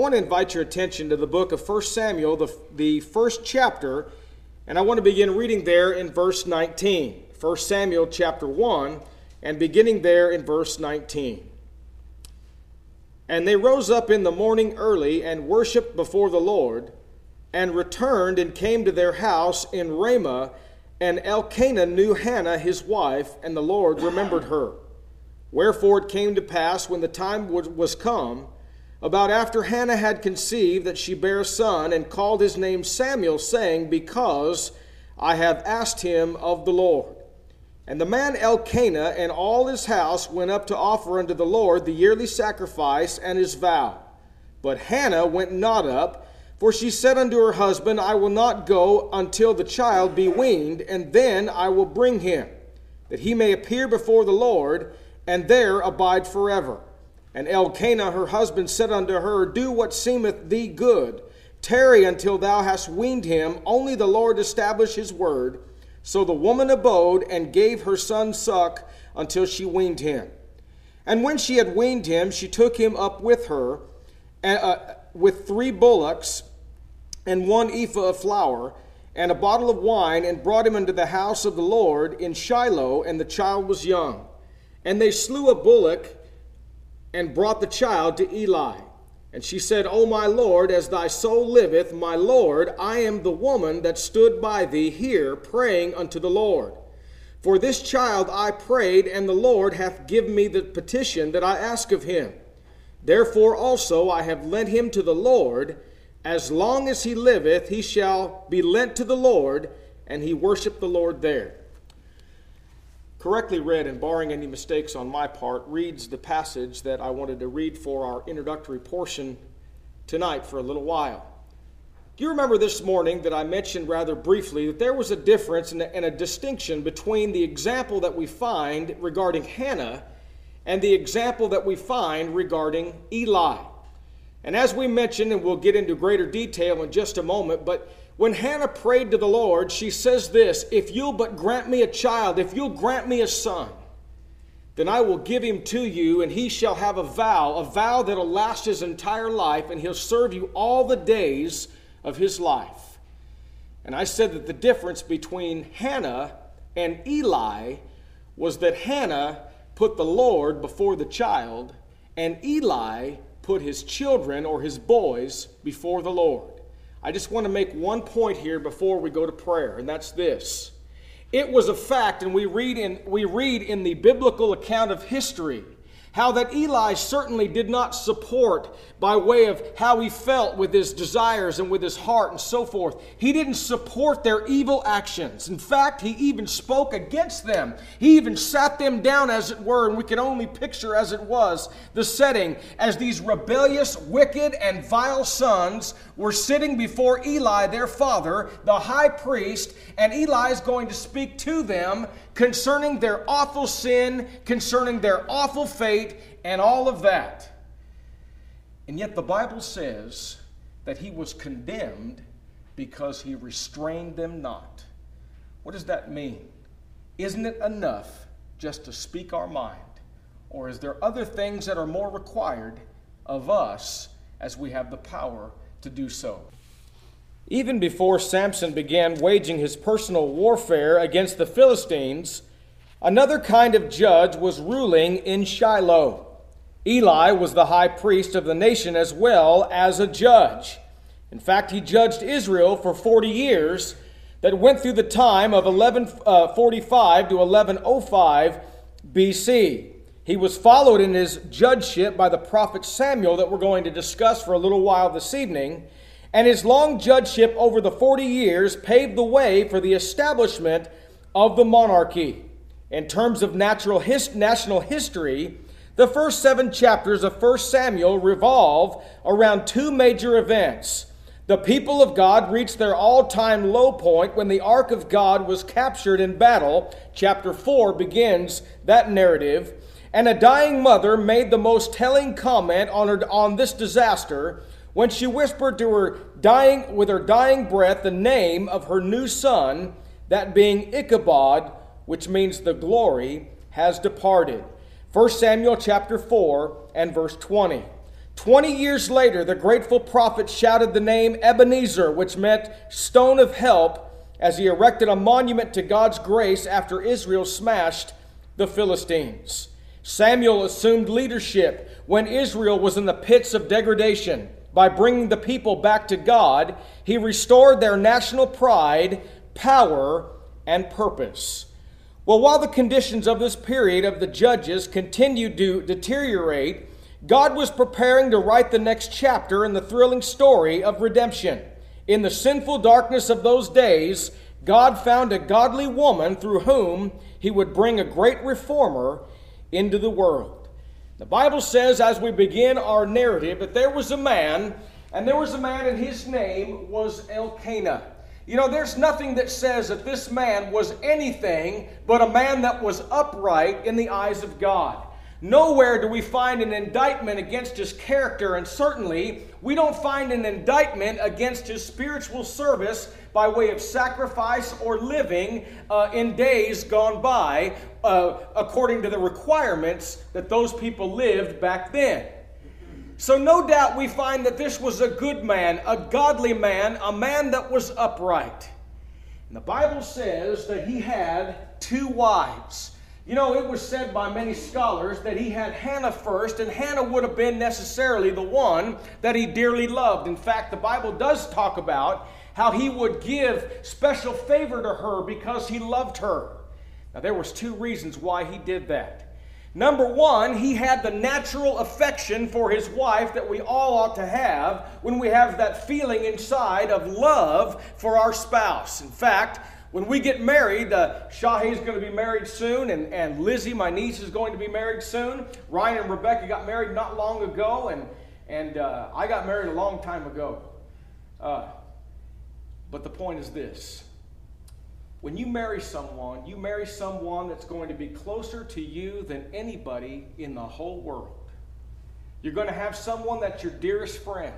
want to invite your attention to the book of 1 Samuel, the, the first chapter, and I want to begin reading there in verse 19. 1 Samuel chapter 1, and beginning there in verse 19. And they rose up in the morning early and worshipped before the Lord, and returned and came to their house in Ramah. And Elkanah knew Hannah his wife, and the Lord remembered her. Wherefore it came to pass when the time was come, about after Hannah had conceived, that she bare a son, and called his name Samuel, saying, Because I have asked him of the Lord. And the man Elkanah and all his house went up to offer unto the Lord the yearly sacrifice and his vow. But Hannah went not up, for she said unto her husband, I will not go until the child be weaned, and then I will bring him, that he may appear before the Lord, and there abide forever. And Elkanah her husband said unto her, Do what seemeth thee good. Tarry until thou hast weaned him. Only the Lord establish his word. So the woman abode and gave her son suck until she weaned him. And when she had weaned him, she took him up with her, uh, with three bullocks and one ephah of flour and a bottle of wine, and brought him into the house of the Lord in Shiloh, and the child was young. And they slew a bullock and brought the child to Eli. And she said, O my Lord, as thy soul liveth, my Lord, I am the woman that stood by thee here praying unto the Lord. For this child I prayed, and the Lord hath given me the petition that I ask of him. Therefore also I have lent him to the Lord. As long as he liveth, he shall be lent to the Lord, and he worshiped the Lord there correctly read and barring any mistakes on my part, reads the passage that I wanted to read for our introductory portion tonight for a little while. Do you remember this morning that I mentioned rather briefly that there was a difference and a, distinction between the example that we find regarding Hannah and the example that we find regarding Eli? And as we mentioned, and we'll get into greater detail in just a moment, but when Hannah prayed to the Lord, she says this If you'll but grant me a child, if you'll grant me a son, then I will give him to you, and he shall have a vow, a vow that'll last his entire life, and he'll serve you all the days of his life. And I said that the difference between Hannah and Eli was that Hannah put the Lord before the child, and Eli put his children or his boys before the Lord. I just want to make one point here before we go to prayer, and that's this. It was a fact, and we read in, we read in the biblical account of history how that Eli certainly did not support by way of how he felt with his desires and with his heart and so forth. He didn't support their evil actions. In fact, he even spoke against them. He even sat them down, as it were, and we can only picture as it was the setting as these rebellious, wicked, and vile sons were sitting before Eli, their father, the high priest, and Eli is going to speak to them concerning their awful sin, concerning their awful fate, and all of that. And yet the Bible says that he was condemned because he restrained them not. What does that mean? Isn't it enough just to speak our mind? Or is there other things that are more required of us as we have the power to do so? Even before Samson began waging his personal warfare against the Philistines, another kind of judge was ruling in Shiloh. Eli was the high priest of the nation as well as a judge. In fact, he judged Israel for 40 years that went through the time of 1145 uh, to 1105 BC. He was followed in his judgeship by the prophet Samuel that we're going to discuss for a little while this evening and his long judgeship over the 40 years paved the way for the establishment of the monarchy. In terms of natural his, national history, the first seven chapters of 1 Samuel revolve around two major events. The people of God reached their all time low point when the ark of God was captured in battle. Chapter 4 begins that narrative. And a dying mother made the most telling comment on, her, on this disaster when she whispered to her dying with her dying breath the name of her new son, that being Ichabod, which means the glory has departed. 1 Samuel chapter 4 and verse 20. Twenty years later, the grateful prophet shouted the name Ebenezer, which meant stone of help, as he erected a monument to God's grace after Israel smashed the Philistines. Samuel assumed leadership when Israel was in the pits of degradation. By bringing the people back to God, he restored their national pride, power, and purpose. Well, while the conditions of this period of the judges continued to deteriorate, God was preparing to write the next chapter in the thrilling story of redemption. In the sinful darkness of those days, God found a godly woman through whom he would bring a great reformer into the world. The Bible says, as we begin our narrative, that there was a man, and there was a man, and his name was Elkanah. You know, there's nothing that says that this man was anything but a man that was upright in the eyes of God. Nowhere do we find an indictment against his character, and certainly we don't find an indictment against his spiritual service by way of sacrifice or living uh, in days gone by uh, according to the requirements that those people lived back then. So, no doubt we find that this was a good man, a godly man, a man that was upright. And the Bible says that he had two wives. You know, it was said by many scholars that he had Hannah first, and Hannah would have been necessarily the one that he dearly loved. In fact, the Bible does talk about how he would give special favor to her because he loved her. Now, there was two reasons why he did that. Number one, he had the natural affection for his wife that we all ought to have when we have that feeling inside of love for our spouse. In fact, when we get married, uh, Shahi's going to be married soon, and, and Lizzie, my niece, is going to be married soon. Ryan and Rebecca got married not long ago, and, and uh, I got married a long time ago. Uh, but the point is this when you marry someone, you marry someone that's going to be closer to you than anybody in the whole world. You're going to have someone that's your dearest friend,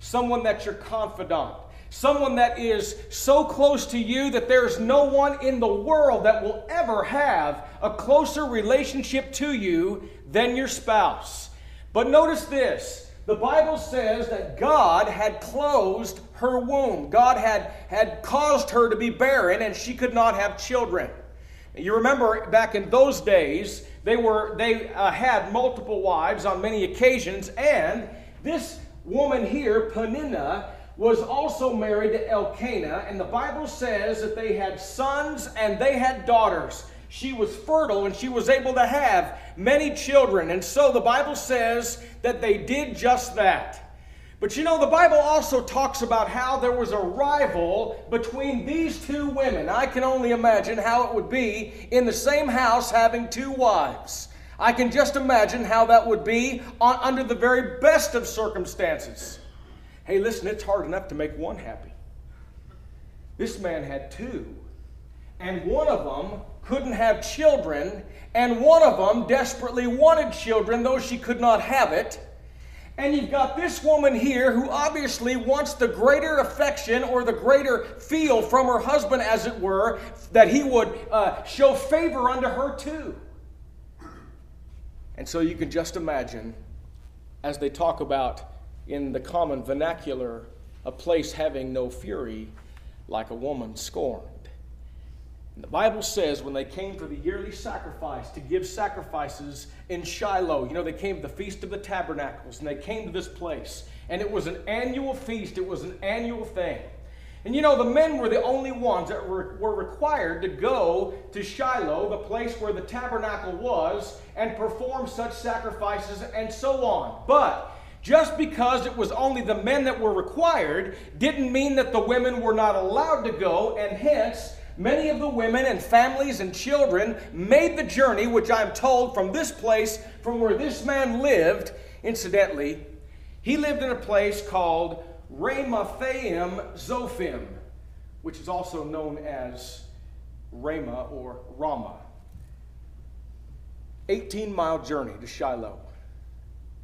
someone that's your confidant, Someone that is so close to you that there's no one in the world that will ever have a closer relationship to you than your spouse. But notice this the Bible says that God had closed her womb. God had, had caused her to be barren and she could not have children. You remember back in those days, they, were, they uh, had multiple wives on many occasions, and this woman here, Peninnah, was also married to Elkanah, and the Bible says that they had sons and they had daughters. She was fertile and she was able to have many children. And so the Bible says that they did just that. But you know, the Bible also talks about how there was a rival between these two women. I can only imagine how it would be in the same house having two wives. I can just imagine how that would be on, under the very best of circumstances. Hey, listen, it's hard enough to make one happy. This man had two, and one of them couldn't have children, and one of them desperately wanted children, though she could not have it. And you've got this woman here who obviously wants the greater affection or the greater feel from her husband, as it were, that he would uh, show favor unto her too. And so you can just imagine as they talk about in the common vernacular, a place having no fury, like a woman scorned. The Bible says when they came for the yearly sacrifice to give sacrifices in Shiloh, you know, they came to the Feast of the Tabernacles and they came to this place. And it was an annual feast, it was an annual thing. And you know, the men were the only ones that were, were required to go to Shiloh, the place where the tabernacle was, and perform such sacrifices and so on. But just because it was only the men that were required didn't mean that the women were not allowed to go, and hence, many of the women and families and children made the journey, which I'm told from this place, from where this man lived. Incidentally, he lived in a place called Ramathaim Zophim, which is also known as Ramah or Ramah. 18 mile journey to Shiloh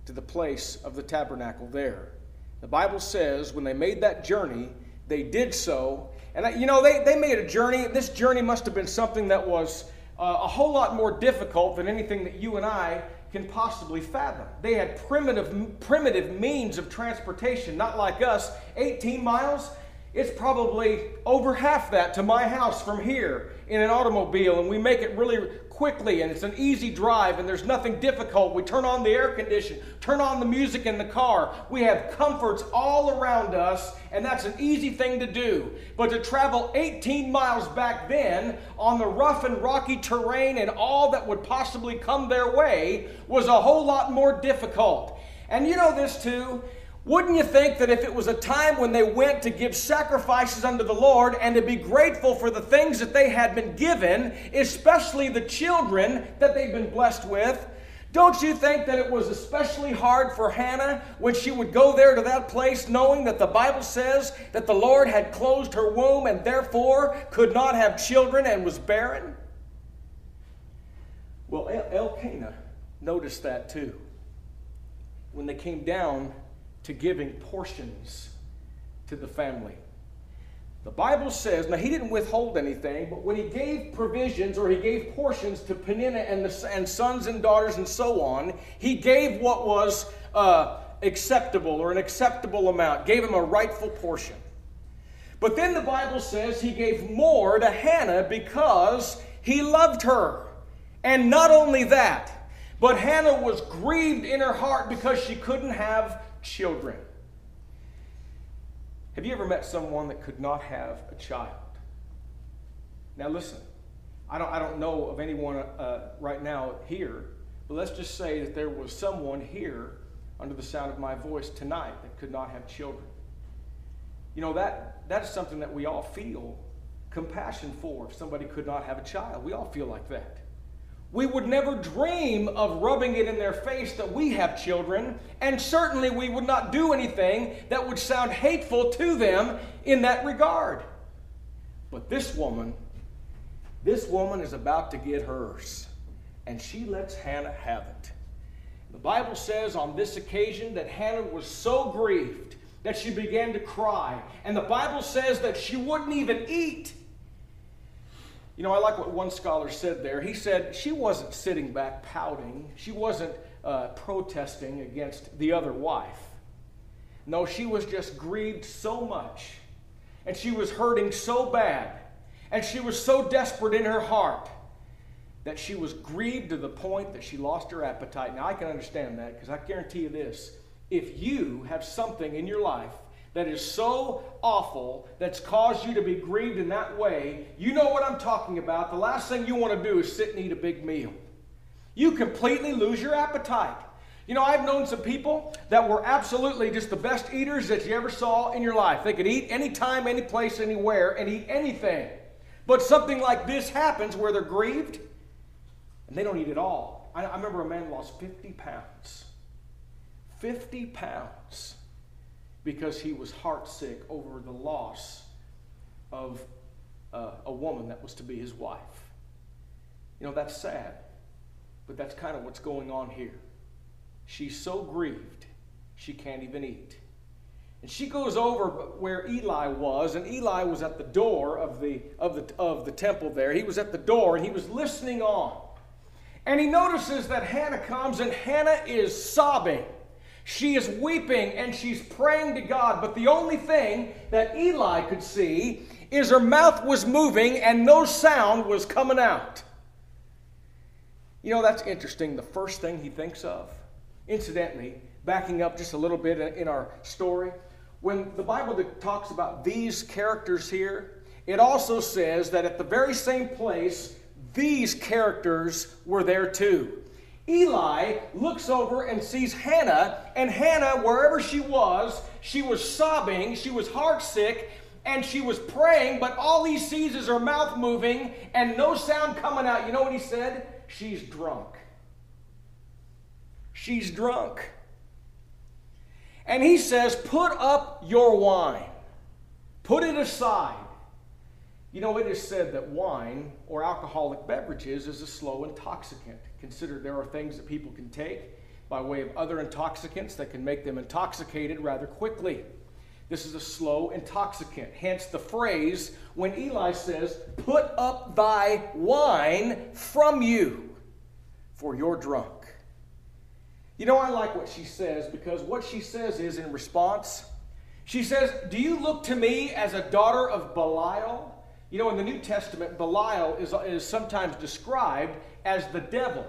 to the place of the tabernacle there. The Bible says when they made that journey, they did so. And you know, they, they made a journey. This journey must have been something that was uh, a whole lot more difficult than anything that you and I can possibly fathom. They had primitive, primitive means of transportation, not like us. 18 miles, it's probably over half that to my house from here in an automobile, and we make it really quickly and it's an easy drive and there's nothing difficult. We turn on the air condition, turn on the music in the car. We have comforts all around us, and that's an easy thing to do. But to travel 18 miles back then on the rough and rocky terrain and all that would possibly come their way was a whole lot more difficult. And you know this too. Wouldn't you think that if it was a time when they went to give sacrifices unto the Lord and to be grateful for the things that they had been given, especially the children that they've been blessed with, don't you think that it was especially hard for Hannah when she would go there to that place knowing that the Bible says that the Lord had closed her womb and therefore could not have children and was barren? Well, Elkanah noticed that too. When they came down to giving portions to the family. The Bible says, now he didn't withhold anything, but when he gave provisions or he gave portions to Peninnah and, the, and sons and daughters and so on, he gave what was uh, acceptable or an acceptable amount, gave him a rightful portion. But then the Bible says he gave more to Hannah because he loved her. And not only that, but Hannah was grieved in her heart because she couldn't have children. Have you ever met someone that could not have a child? Now, listen, I don't, I don't know of anyone uh, right now here, but let's just say that there was someone here under the sound of my voice tonight that could not have children. You know, that, that is something that we all feel compassion for if somebody could not have a child. We all feel like that. We would never dream of rubbing it in their face that we have children, and certainly we would not do anything that would sound hateful to them in that regard. But this woman, this woman is about to get hers, and she lets Hannah have it. The Bible says on this occasion that Hannah was so grieved that she began to cry, and the Bible says that she wouldn't even eat you know, I like what one scholar said there. He said she wasn't sitting back pouting, she wasn't uh, protesting against the other wife. No, she was just grieved so much, and she was hurting so bad, and she was so desperate in her heart that she was grieved to the point that she lost her appetite. Now, I can understand that because I guarantee you this if you have something in your life that is so awful that's caused you to be grieved in that way, you know what I'm talking about. The last thing you want to do is sit and eat a big meal. You completely lose your appetite. You know, I've known some people that were absolutely just the best eaters that you ever saw in your life. They could eat anytime, any place, anywhere, and eat anything. But something like this happens where they're grieved and they don't eat at all. I, I remember a man lost 50 pounds. 50 pounds because he was heartsick over the loss of uh, a woman that was to be his wife. You know, that's sad, but that's kind of what's going on here. She's so grieved, she can't even eat. And she goes over where Eli was, and Eli was at the door of the, of, the, of the temple there. He was at the door, and he was listening on. And he notices that Hannah comes, and Hannah is sobbing. She is weeping and she's praying to God, but the only thing that Eli could see is her mouth was moving and no sound was coming out. You know, that's interesting. The first thing he thinks of, incidentally, backing up just a little bit in our story, when the Bible talks about these characters here, it also says that at the very same place, these characters were there too. Eli looks over and sees Hannah, and Hannah, wherever she was, she was sobbing, she was heartsick, and she was praying, but all he sees is her mouth moving and no sound coming out. You know what he said? She's drunk. She's drunk. And he says, Put up your wine, put it aside. You know, it is said that wine or alcoholic beverages is a slow intoxicant. Consider there are things that people can take by way of other intoxicants that can make them intoxicated rather quickly. This is a slow intoxicant. Hence the phrase when Eli says, Put up thy wine from you, for you're drunk. You know, I like what she says because what she says is in response, she says, Do you look to me as a daughter of Belial? You know, in the New Testament, Belial is, is sometimes described as the devil.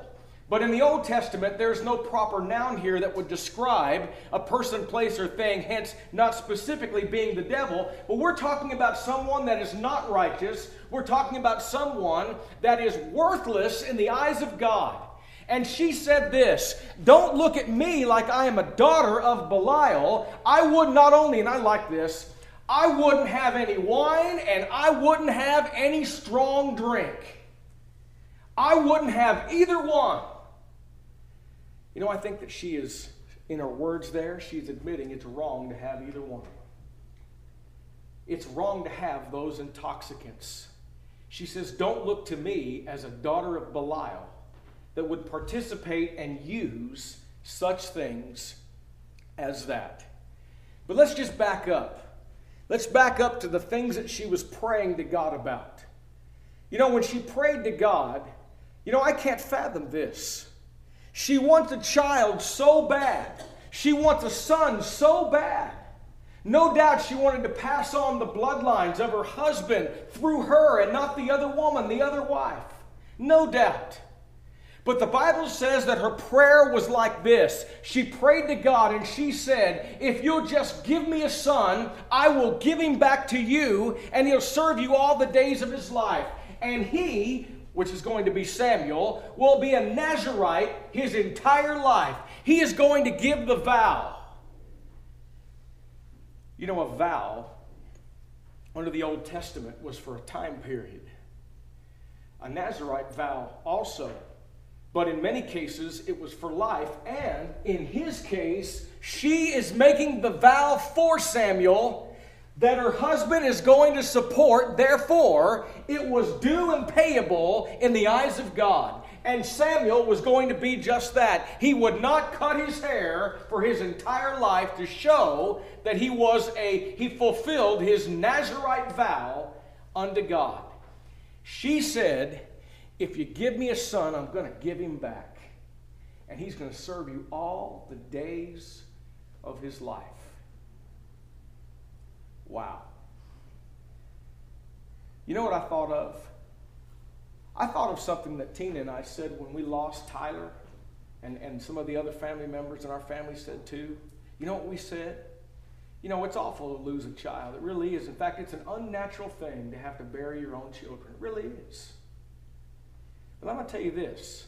But in the Old Testament, there's no proper noun here that would describe a person, place, or thing, hence not specifically being the devil. But we're talking about someone that is not righteous. We're talking about someone that is worthless in the eyes of God. And she said this Don't look at me like I am a daughter of Belial. I would not only, and I like this, I wouldn't have any wine and I wouldn't have any strong drink. I wouldn't have either one. You know, I think that she is, in her words there, she's admitting it's wrong to have either one. It's wrong to have those intoxicants. She says, Don't look to me as a daughter of Belial that would participate and use such things as that. But let's just back up. Let's back up to the things that she was praying to God about. You know, when she prayed to God, you know, I can't fathom this. She wants a child so bad. She wants a son so bad. No doubt she wanted to pass on the bloodlines of her husband through her and not the other woman, the other wife. No doubt. But the Bible says that her prayer was like this. She prayed to God and she said, If you'll just give me a son, I will give him back to you, and he'll serve you all the days of his life. And he, which is going to be Samuel, will be a Nazarite his entire life. He is going to give the vow. You know, a vow under the Old Testament was for a time period. A Nazarite vow also but in many cases, it was for life. And in his case, she is making the vow for Samuel that her husband is going to support. Therefore, it was due and payable in the eyes of God. And Samuel was going to be just that. He would not cut his hair for his entire life to show that he was a he fulfilled his Nazarite vow unto God. She said, if you give me a son, I'm going to give him back. And he's going to serve you all the days of his life. Wow. You know what I thought of? I thought of something that Tina and I said when we lost Tyler, and, and some of the other family members in our family said too. You know what we said? You know, it's awful to lose a child. It really is. In fact, it's an unnatural thing to have to bury your own children. It really is. But I'm going to tell you this.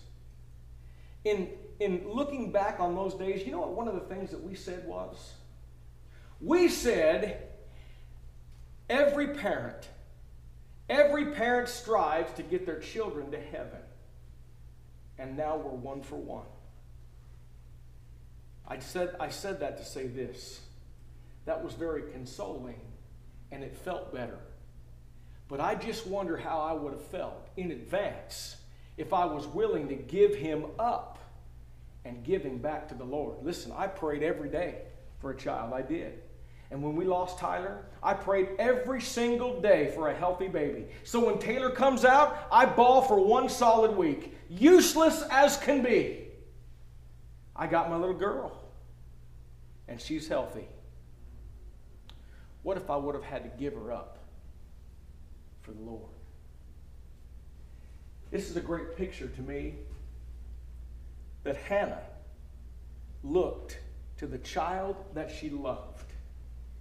In, in looking back on those days, you know what one of the things that we said was? We said every parent, every parent strives to get their children to heaven. And now we're one for one. I said, I said that to say this. That was very consoling, and it felt better. But I just wonder how I would have felt in advance if I was willing to give him up and give him back to the Lord. Listen, I prayed every day for a child. I did. And when we lost Tyler, I prayed every single day for a healthy baby. So when Taylor comes out, I bawl for one solid week. Useless as can be. I got my little girl, and she's healthy. What if I would have had to give her up for the Lord? This is a great picture to me that Hannah looked to the child that she loved.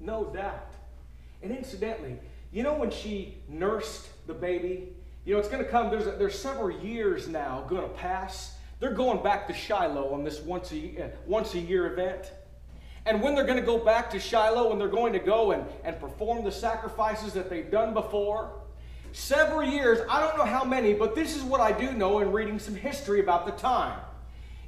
No doubt. And incidentally, you know when she nursed the baby? You know, it's going to come, there's, a, there's several years now going to pass. They're going back to Shiloh on this once a, uh, once a year event. And when they're going to go back to Shiloh and they're going to go and, and perform the sacrifices that they've done before, several years, I don't know how many, but this is what I do know in reading some history about the time.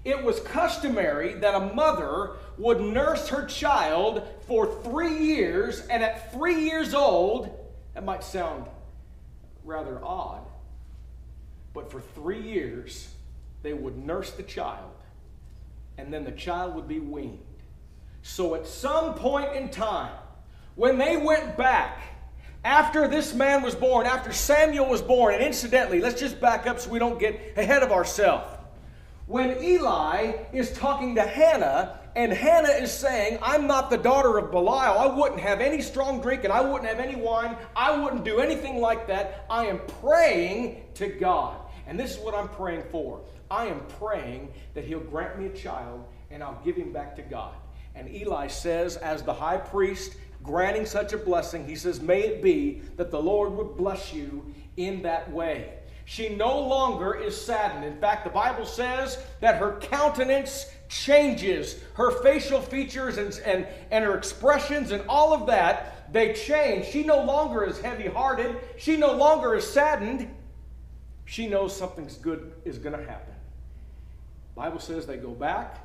It was customary that a mother would nurse her child for three years, and at three years old, that might sound rather odd, but for three years, they would nurse the child, and then the child would be weaned. So at some point in time, when they went back after this man was born, after Samuel was born, and incidentally, let's just back up so we don't get ahead of ourselves. When Eli is talking to Hannah, and Hannah is saying, I'm not the daughter of Belial. I wouldn't have any strong drink and I wouldn't have any wine. I wouldn't do anything like that. I am praying to God. And this is what I'm praying for. I am praying that He'll grant me a child and I'll give him back to God. And Eli says, as the high priest, granting such a blessing, he says, May it be that the Lord would bless you in that way. She no longer is saddened. In fact, the Bible says that her countenance changes. Her facial features and, and, and her expressions and all of that, they change. She no longer is heavy hearted. She no longer is saddened. She knows something's good is going to happen. Bible says they go back.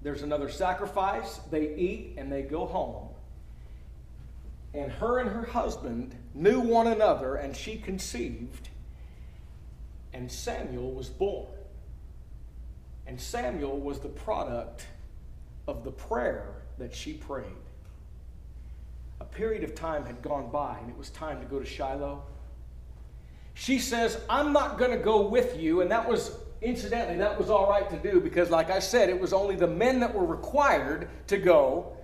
There's another sacrifice. They eat and they go home. And her and her husband knew one another, and she conceived and Samuel was born. And Samuel was the product of the prayer that she prayed. A period of time had gone by, and it was time to go to Shiloh. She says, I'm not going to go with you. And that was, incidentally, that was all right to do because, like I said, it was only the men that were required to go.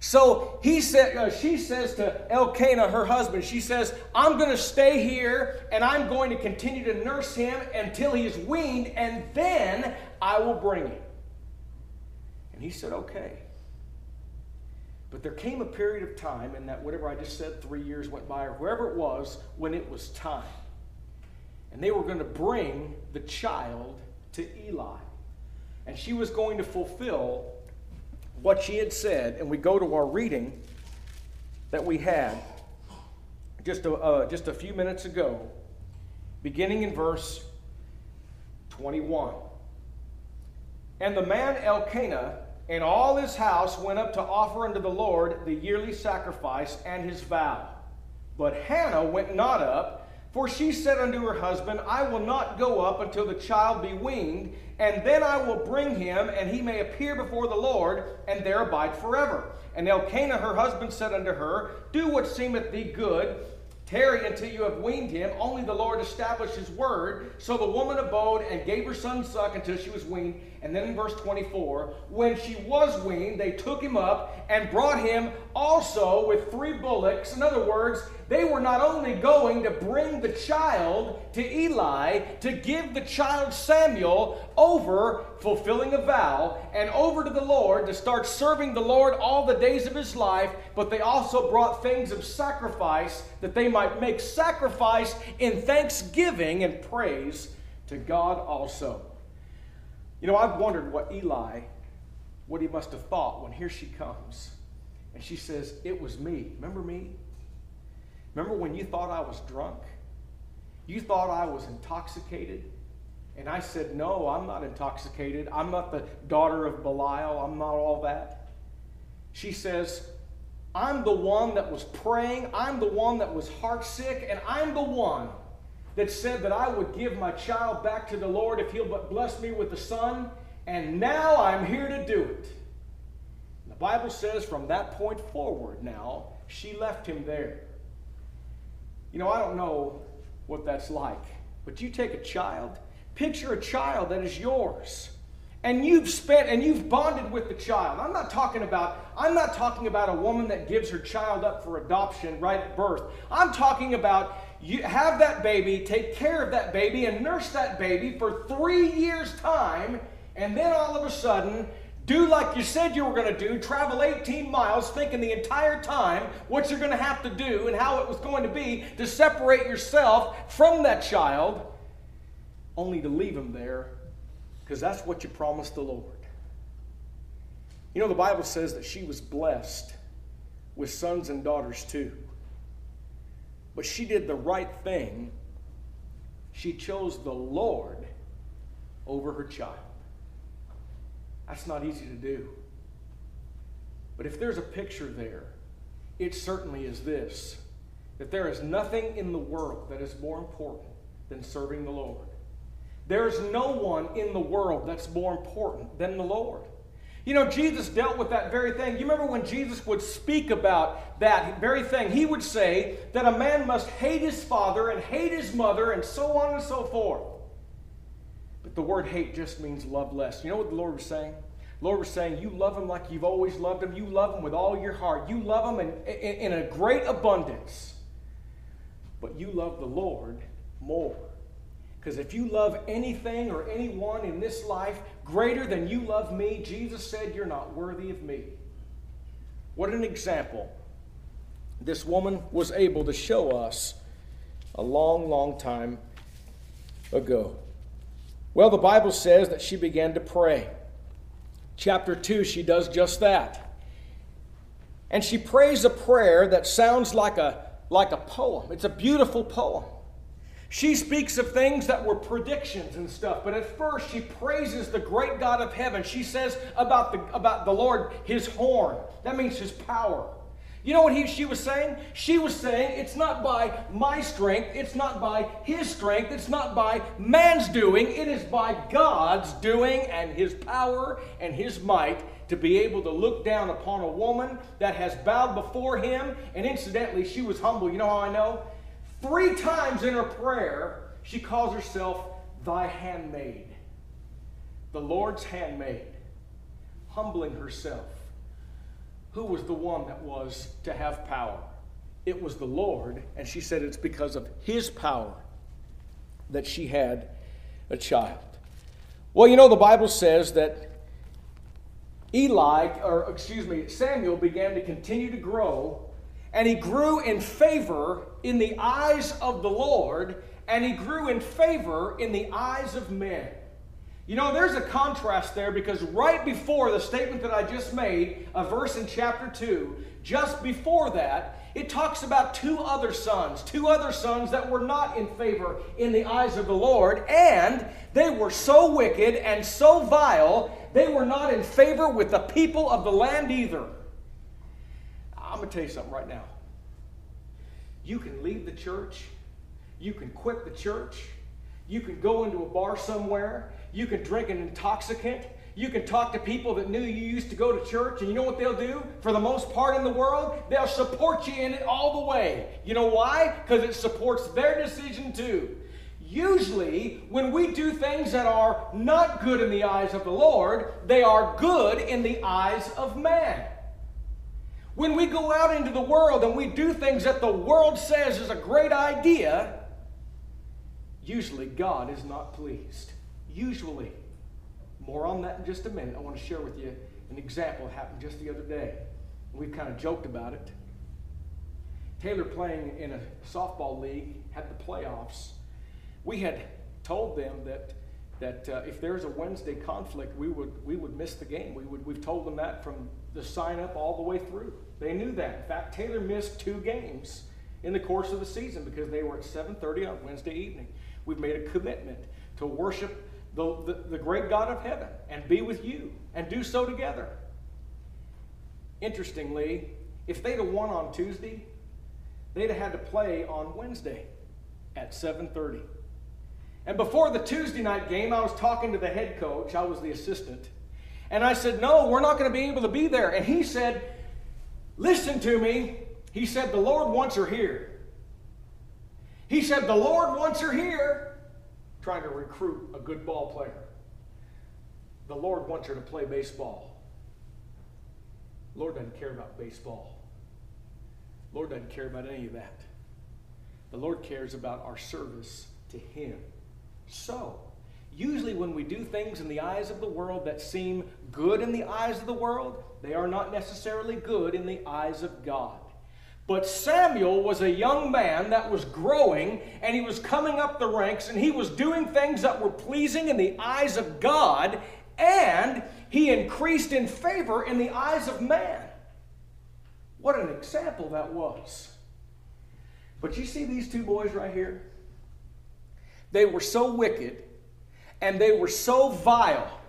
So he said, uh, she says to Elkanah, her husband, she says, I'm going to stay here and I'm going to continue to nurse him until he is weaned, and then I will bring him. And he said, Okay. But there came a period of time, in that whatever I just said, three years went by, or wherever it was, when it was time. And they were going to bring the child to Eli. And she was going to fulfill what she had said, and we go to our reading that we had just a, uh, just a few minutes ago, beginning in verse 21. And the man Elkanah and all his house went up to offer unto the Lord the yearly sacrifice and his vow. But Hannah went not up for she said unto her husband, I will not go up until the child be weaned, and then I will bring him, and he may appear before the Lord, and there abide forever. And Elkanah her husband said unto her, Do what seemeth thee good. Tarry until you have weaned him. Only the Lord establish his word. So the woman abode and gave her son suck until she was weaned. And then in verse 24, when she was weaned, they took him up and brought him also with three bullocks. In other words, they were not only going to bring the child to Eli to give the child Samuel over, fulfilling a vow, and over to the Lord to start serving the Lord all the days of his life, but they also brought things of sacrifice that they might make sacrifice in thanksgiving and praise to God also. You know, I've wondered what Eli, what he must have thought when here she comes. And she says, It was me. Remember me? Remember when you thought I was drunk? You thought I was intoxicated? And I said, No, I'm not intoxicated. I'm not the daughter of Belial. I'm not all that. She says, I'm the one that was praying. I'm the one that was heartsick. And I'm the one that said that I would give my child back to the Lord if he'll but bless me with a son. And now I'm here to do it. The Bible says from that point forward now, she left him there. You know, I don't know what that's like, but you take a child, picture a child that is yours. And you've spent and you've bonded with the child. I'm not talking about I'm not talking about a woman that gives her child up for adoption right at birth. I'm talking about you have that baby, take care of that baby, and nurse that baby for three years' time, and then all of a sudden do like you said you were going to do, travel 18 miles, thinking the entire time what you're going to have to do and how it was going to be to separate yourself from that child, only to leave him there because that's what you promised the Lord. You know, the Bible says that she was blessed with sons and daughters too. But she did the right thing. She chose the Lord over her child. That's not easy to do. But if there's a picture there, it certainly is this that there is nothing in the world that is more important than serving the Lord. There is no one in the world that's more important than the Lord. You know, Jesus dealt with that very thing. You remember when Jesus would speak about that very thing? He would say that a man must hate his father and hate his mother and so on and so forth. But the word hate just means love less. You know what the Lord was saying? The Lord was saying, You love him like you've always loved him. You love him with all your heart. You love him in, in, in a great abundance. But you love the Lord more. Because if you love anything or anyone in this life greater than you love me, Jesus said, You're not worthy of me. What an example this woman was able to show us a long, long time ago. Well, the Bible says that she began to pray. Chapter 2, she does just that. And she prays a prayer that sounds like a, like a poem. It's a beautiful poem. She speaks of things that were predictions and stuff, but at first she praises the great God of heaven. She says about the, about the Lord, his horn. That means his power. You know what he, she was saying? She was saying, it's not by my strength, it's not by his strength, it's not by man's doing, it is by God's doing and his power and his might to be able to look down upon a woman that has bowed before him. And incidentally, she was humble. You know how I know? Three times in her prayer, she calls herself thy handmaid, the Lord's handmaid, humbling herself. Who was the one that was to have power? It was the Lord, and she said it's because of his power that she had a child. Well, you know, the Bible says that Eli, or excuse me, Samuel began to continue to grow and he grew in favor in the eyes of the Lord, and he grew in favor in the eyes of men. You know, there's a contrast there because right before the statement that I just made, a verse in chapter 2, just before that, it talks about two other sons, two other sons that were not in favor in the eyes of the Lord, and they were so wicked and so vile, they were not in favor with the people of the land either. I'm going to tell you something right now. You can leave the church, you can quit the church, you can go into a bar somewhere, you can drink an intoxicant, you can talk to people that knew you used to go to church, and you know what they'll do? For the most part in the world, they'll support you in it all the way. You know why? Because it supports their decision too. Usually, when we do things that are not good in the eyes of the Lord, they are good in the eyes of man. When we go out into the world and we do things that the world says is a great idea, usually God is not pleased. Usually. More on that in just a minute. I want to share with you an example that happened just the other day. We've kind of joked about it. Taylor playing in a softball league had the playoffs. We had told them that that uh, if there's a Wednesday conflict, we would we would miss the game. We would we've told them that from the sign up all the way through. They knew that. In fact, Taylor missed two games in the course of the season because they were at 7:30 on Wednesday evening. We've made a commitment to worship the, the, the great God of heaven and be with you and do so together. Interestingly, if they'd have won on Tuesday, they'd have had to play on Wednesday at 7:30. And before the Tuesday night game, I was talking to the head coach, I was the assistant, and I said, No, we're not going to be able to be there. And he said, Listen to me. He said, The Lord wants her here. He said, The Lord wants her here, trying to recruit a good ball player. The Lord wants her to play baseball. Lord doesn't care about baseball. Lord doesn't care about any of that. The Lord cares about our service to Him. So, usually when we do things in the eyes of the world that seem good in the eyes of the world, they are not necessarily good in the eyes of God. But Samuel was a young man that was growing and he was coming up the ranks and he was doing things that were pleasing in the eyes of God and he increased in favor in the eyes of man. What an example that was. But you see these two boys right here? They were so wicked and they were so vile.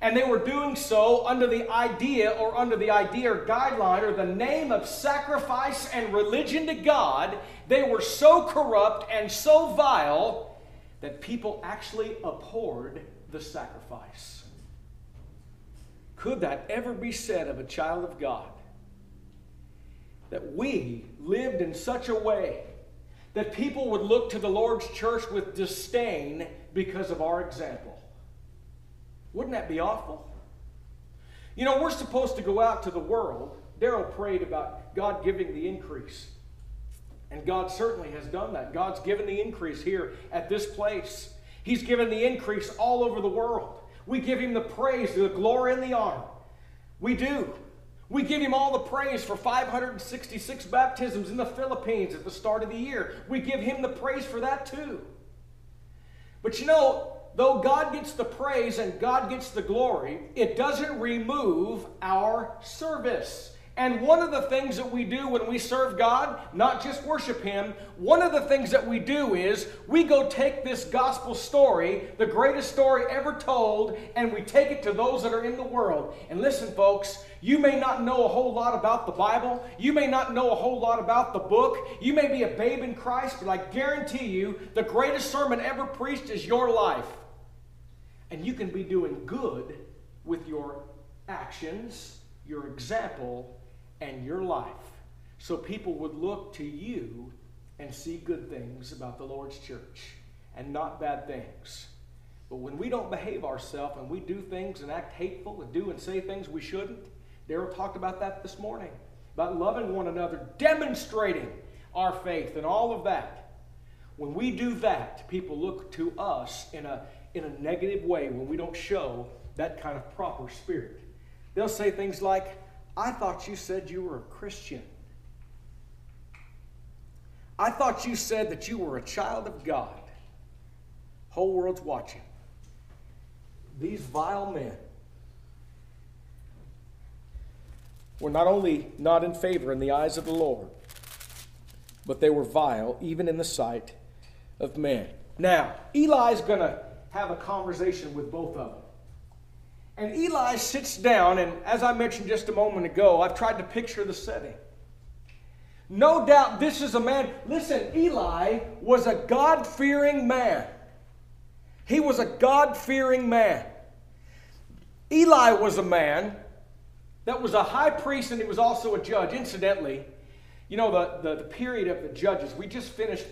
And they were doing so under the idea or under the idea or guideline or the name of sacrifice and religion to God. They were so corrupt and so vile that people actually abhorred the sacrifice. Could that ever be said of a child of God? That we lived in such a way that people would look to the Lord's church with disdain because of our example. Wouldn't that be awful? You know, we're supposed to go out to the world. Daryl prayed about God giving the increase. And God certainly has done that. God's given the increase here at this place. He's given the increase all over the world. We give Him the praise, the glory, and the honor. We do. We give Him all the praise for 566 baptisms in the Philippines at the start of the year. We give Him the praise for that too. But you know, though God gets the praise and God gets the glory, it doesn't remove our service. And one of the things that we do when we serve God, not just worship Him, one of the things that we do is we go take this gospel story, the greatest story ever told, and we take it to those that are in the world. And listen, folks, you may not know a whole lot about the Bible. You may not know a whole lot about the book. You may be a babe in Christ, but I guarantee you the greatest sermon ever preached is your life. And you can be doing good with your actions, your example, and your life so people would look to you and see good things about the Lord's church and not bad things. But when we don't behave ourselves and we do things and act hateful and do and say things we shouldn't, Daryl talked about that this morning, about loving one another, demonstrating our faith and all of that. When we do that, people look to us in a, in a negative way when we don't show that kind of proper spirit. They'll say things like, I thought you said you were a Christian. I thought you said that you were a child of God. Whole world's watching. These vile men were not only not in favor in the eyes of the Lord, but they were vile even in the sight of men. Now, Eli's going to have a conversation with both of them. And Eli sits down, and as I mentioned just a moment ago, I've tried to picture the setting. No doubt this is a man, listen, Eli was a God fearing man. He was a God fearing man. Eli was a man that was a high priest and he was also a judge. Incidentally, you know, the, the, the period of the judges, we just finished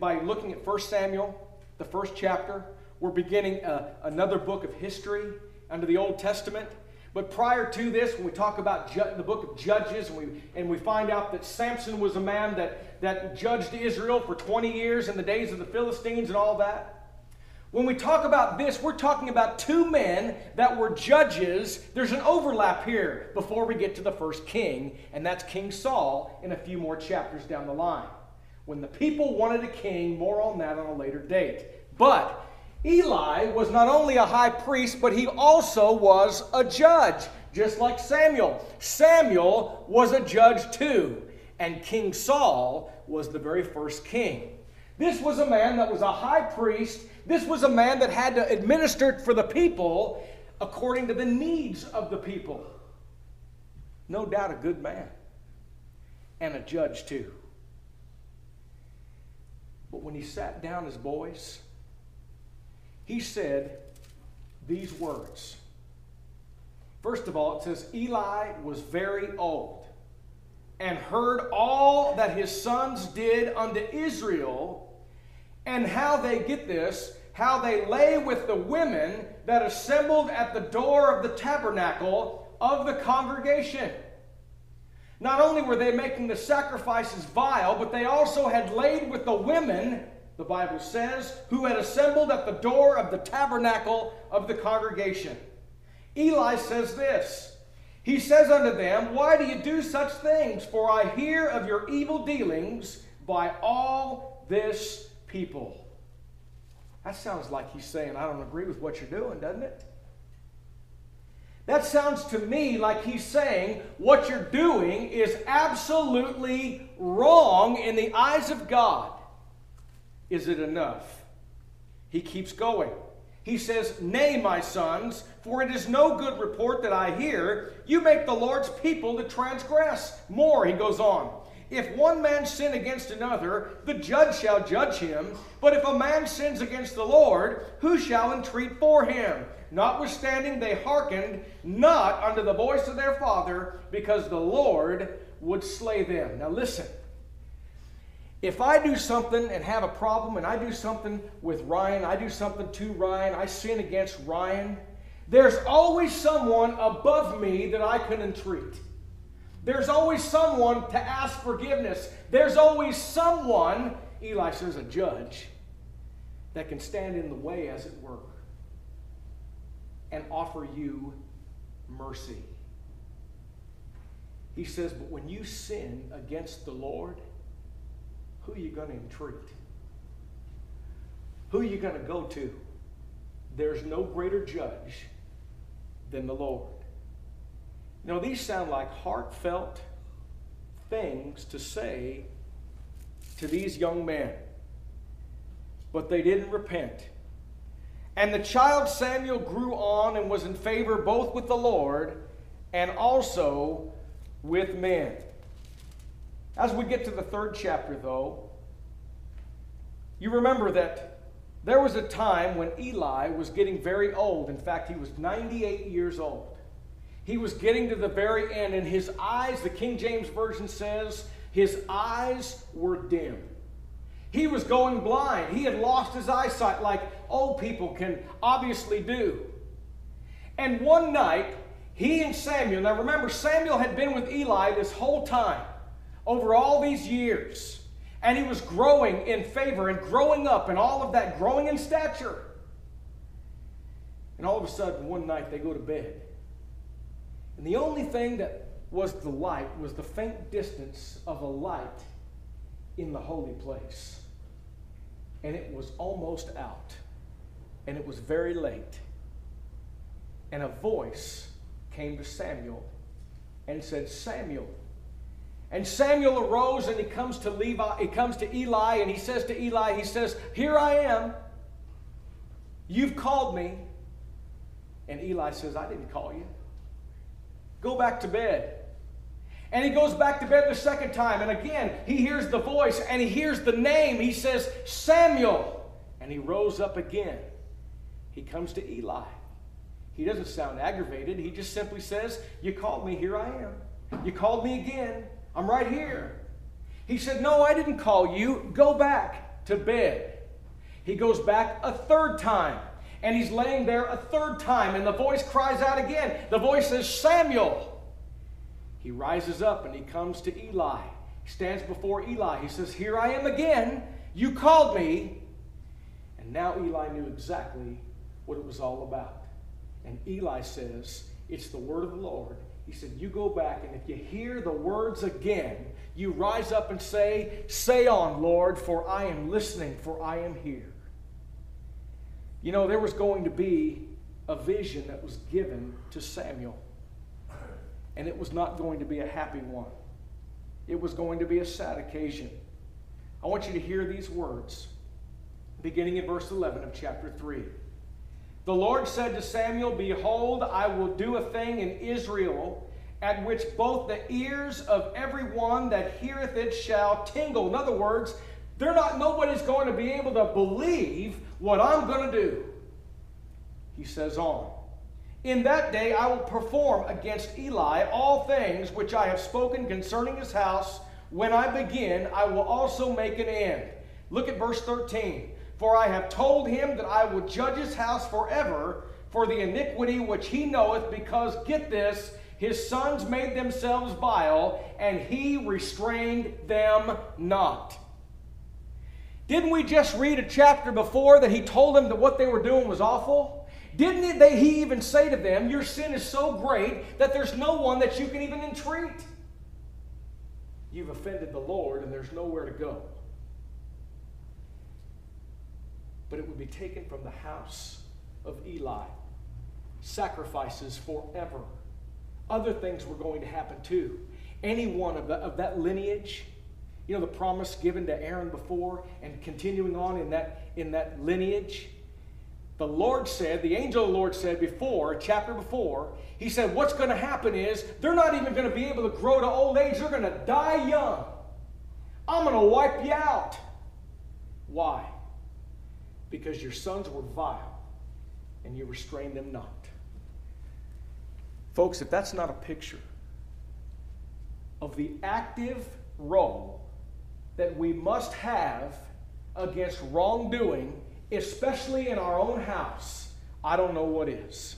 by looking at 1 Samuel, the first chapter. We're beginning a, uh, another book of history under the Old Testament. But prior to this, when we talk about ju- the book of Judges, and we, and we find out that Samson was a man that, that judged Israel for 20 years in the days of the Philistines and all that. When we talk about this, we're talking about two men that were judges. There's an overlap here before we get to the first king, and that's King Saul in a few more chapters down the line. When the people wanted a king, more on that on a later date. But Eli was not only a high priest, but he also was a judge, just like Samuel. Samuel was a judge too, and King Saul was the very first king. This was a man that was a high priest. This was a man that had to administer for the people according to the needs of the people. No doubt a good man and a judge too. But when he sat down as boys, he said these words. First of all, it says Eli was very old and heard all that his sons did unto Israel, and how they get this, how they lay with the women that assembled at the door of the tabernacle of the congregation. Not only were they making the sacrifices vile, but they also had laid with the women the Bible says, who had assembled at the door of the tabernacle of the congregation. Eli says this He says unto them, Why do you do such things? For I hear of your evil dealings by all this people. That sounds like he's saying, I don't agree with what you're doing, doesn't it? That sounds to me like he's saying what you're doing is absolutely wrong in the eyes of God. Is it enough? He keeps going. He says, Nay, my sons, for it is no good report that I hear. You make the Lord's people to transgress. More, he goes on. If one man sin against another, the judge shall judge him. But if a man sins against the Lord, who shall entreat for him? Notwithstanding, they hearkened not unto the voice of their father, because the Lord would slay them. Now listen. If I do something and have a problem, and I do something with Ryan, I do something to Ryan, I sin against Ryan, There's always someone above me that I can entreat. There's always someone to ask forgiveness. There's always someone, Eli says, a judge, that can stand in the way, as it were, and offer you mercy. He says, But when you sin against the Lord, who are you going to entreat? Who are you going to go to? There's no greater judge than the Lord. You know, these sound like heartfelt things to say to these young men, but they didn't repent. And the child Samuel grew on and was in favor both with the Lord and also with men. As we get to the third chapter, though, you remember that there was a time when Eli was getting very old. In fact, he was 98 years old. He was getting to the very end, and his eyes, the King James Version says, his eyes were dim. He was going blind. He had lost his eyesight like old people can obviously do. And one night, he and Samuel, now remember, Samuel had been with Eli this whole time, over all these years. And he was growing in favor and growing up and all of that, growing in stature. And all of a sudden, one night, they go to bed. And the only thing that was the light was the faint distance of a light in the holy place. And it was almost out. And it was very late. And a voice came to Samuel and said, Samuel. And Samuel arose and he comes to Levi, he comes to Eli and he says to Eli, he says, Here I am. You've called me. And Eli says, I didn't call you. Go back to bed. And he goes back to bed the second time. And again, he hears the voice and he hears the name. He says, Samuel. And he rose up again. He comes to Eli. He doesn't sound aggravated. He just simply says, You called me, here I am. You called me again, I'm right here. He said, No, I didn't call you. Go back to bed. He goes back a third time, and he's laying there a third time, and the voice cries out again. The voice says, Samuel. He rises up and he comes to Eli. He stands before Eli. He says, Here I am again. You called me. And now Eli knew exactly what it was all about. And Eli says, It's the word of the Lord. He said, You go back, and if you hear the words again, you rise up and say, Say on, Lord, for I am listening, for I am here. You know, there was going to be a vision that was given to Samuel, and it was not going to be a happy one. It was going to be a sad occasion. I want you to hear these words, beginning in verse 11 of chapter 3. The Lord said to Samuel, Behold, I will do a thing in Israel at which both the ears of everyone that heareth it shall tingle. In other words, they're not nobody's going to be able to believe what I'm going to do. He says on. In that day I will perform against Eli all things which I have spoken concerning his house. When I begin, I will also make an end. Look at verse 13. For I have told him that I will judge his house forever for the iniquity which he knoweth, because, get this, his sons made themselves vile, and he restrained them not. Didn't we just read a chapter before that he told them that what they were doing was awful? Didn't they, he even say to them, Your sin is so great that there's no one that you can even entreat? You've offended the Lord, and there's nowhere to go but it would be taken from the house of Eli. Sacrifices forever. Other things were going to happen too. Any one of, of that lineage, you know, the promise given to Aaron before and continuing on in that, in that lineage, the Lord said, the angel of the Lord said before, chapter before, he said, What's going to happen is they're not even going to be able to grow to old age. They're going to die young. I'm going to wipe you out. Why? Because your sons were vile and you restrained them not. Folks, if that's not a picture of the active role that we must have against wrongdoing, especially in our own house, I don't know what is.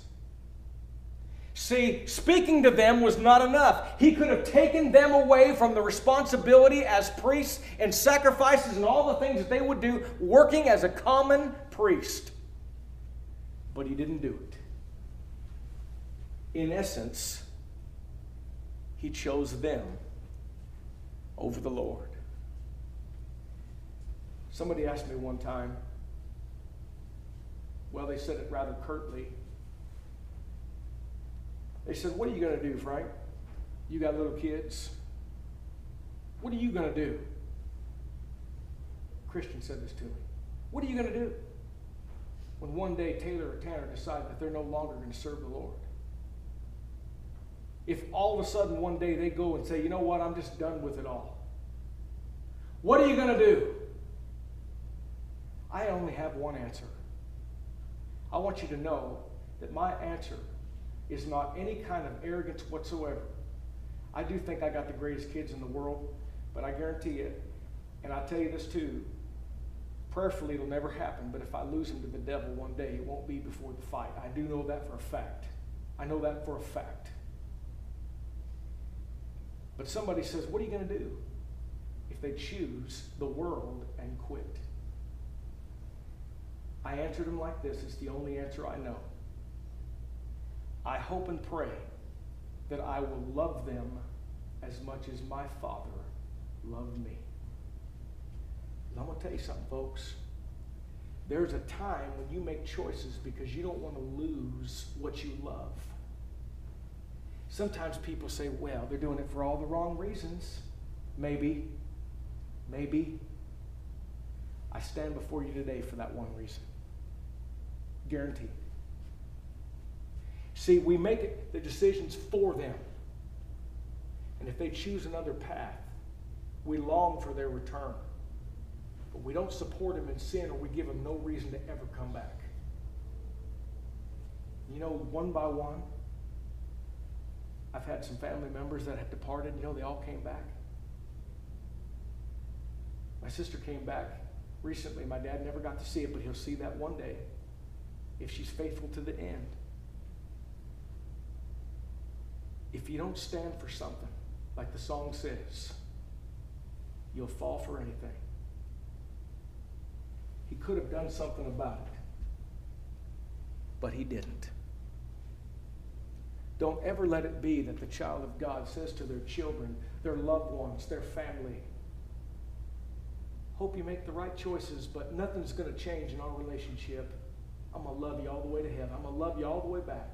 See, speaking to them was not enough. He could have taken them away from the responsibility as priests and sacrifices and all the things that they would do working as a common priest. But he didn't do it. In essence, he chose them over the Lord. Somebody asked me one time, well, they said it rather curtly. They said, What are you going to do, Frank? You got little kids. What are you going to do? Christian said this to me. What are you going to do when one day Taylor or Tanner decide that they're no longer going to serve the Lord? If all of a sudden one day they go and say, you know what, I'm just done with it all. What are you going to do? I only have one answer. I want you to know that my answer is not any kind of arrogance whatsoever. I do think I got the greatest kids in the world, but I guarantee it, and I tell you this too, prayerfully it'll never happen, but if I lose them to the devil one day, it won't be before the fight. I do know that for a fact. I know that for a fact. But somebody says, What are you going to do if they choose the world and quit? I answered them like this it's the only answer I know. I hope and pray that I will love them as much as my Father loved me. And I'm going to tell you something, folks. There's a time when you make choices because you don't want to lose what you love. Sometimes people say, well, they're doing it for all the wrong reasons. Maybe. Maybe. I stand before you today for that one reason. Guaranteed. See, we make the decisions for them. And if they choose another path, we long for their return. But we don't support them in sin or we give them no reason to ever come back. You know, one by one, I've had some family members that have departed. You know, they all came back. My sister came back recently. My dad never got to see it, but he'll see that one day if she's faithful to the end. If you don't stand for something, like the song says, you'll fall for anything. He could have done something about it, but he didn't. Don't ever let it be that the child of God says to their children, their loved ones, their family, Hope you make the right choices, but nothing's going to change in our relationship. I'm going to love you all the way to heaven. I'm going to love you all the way back.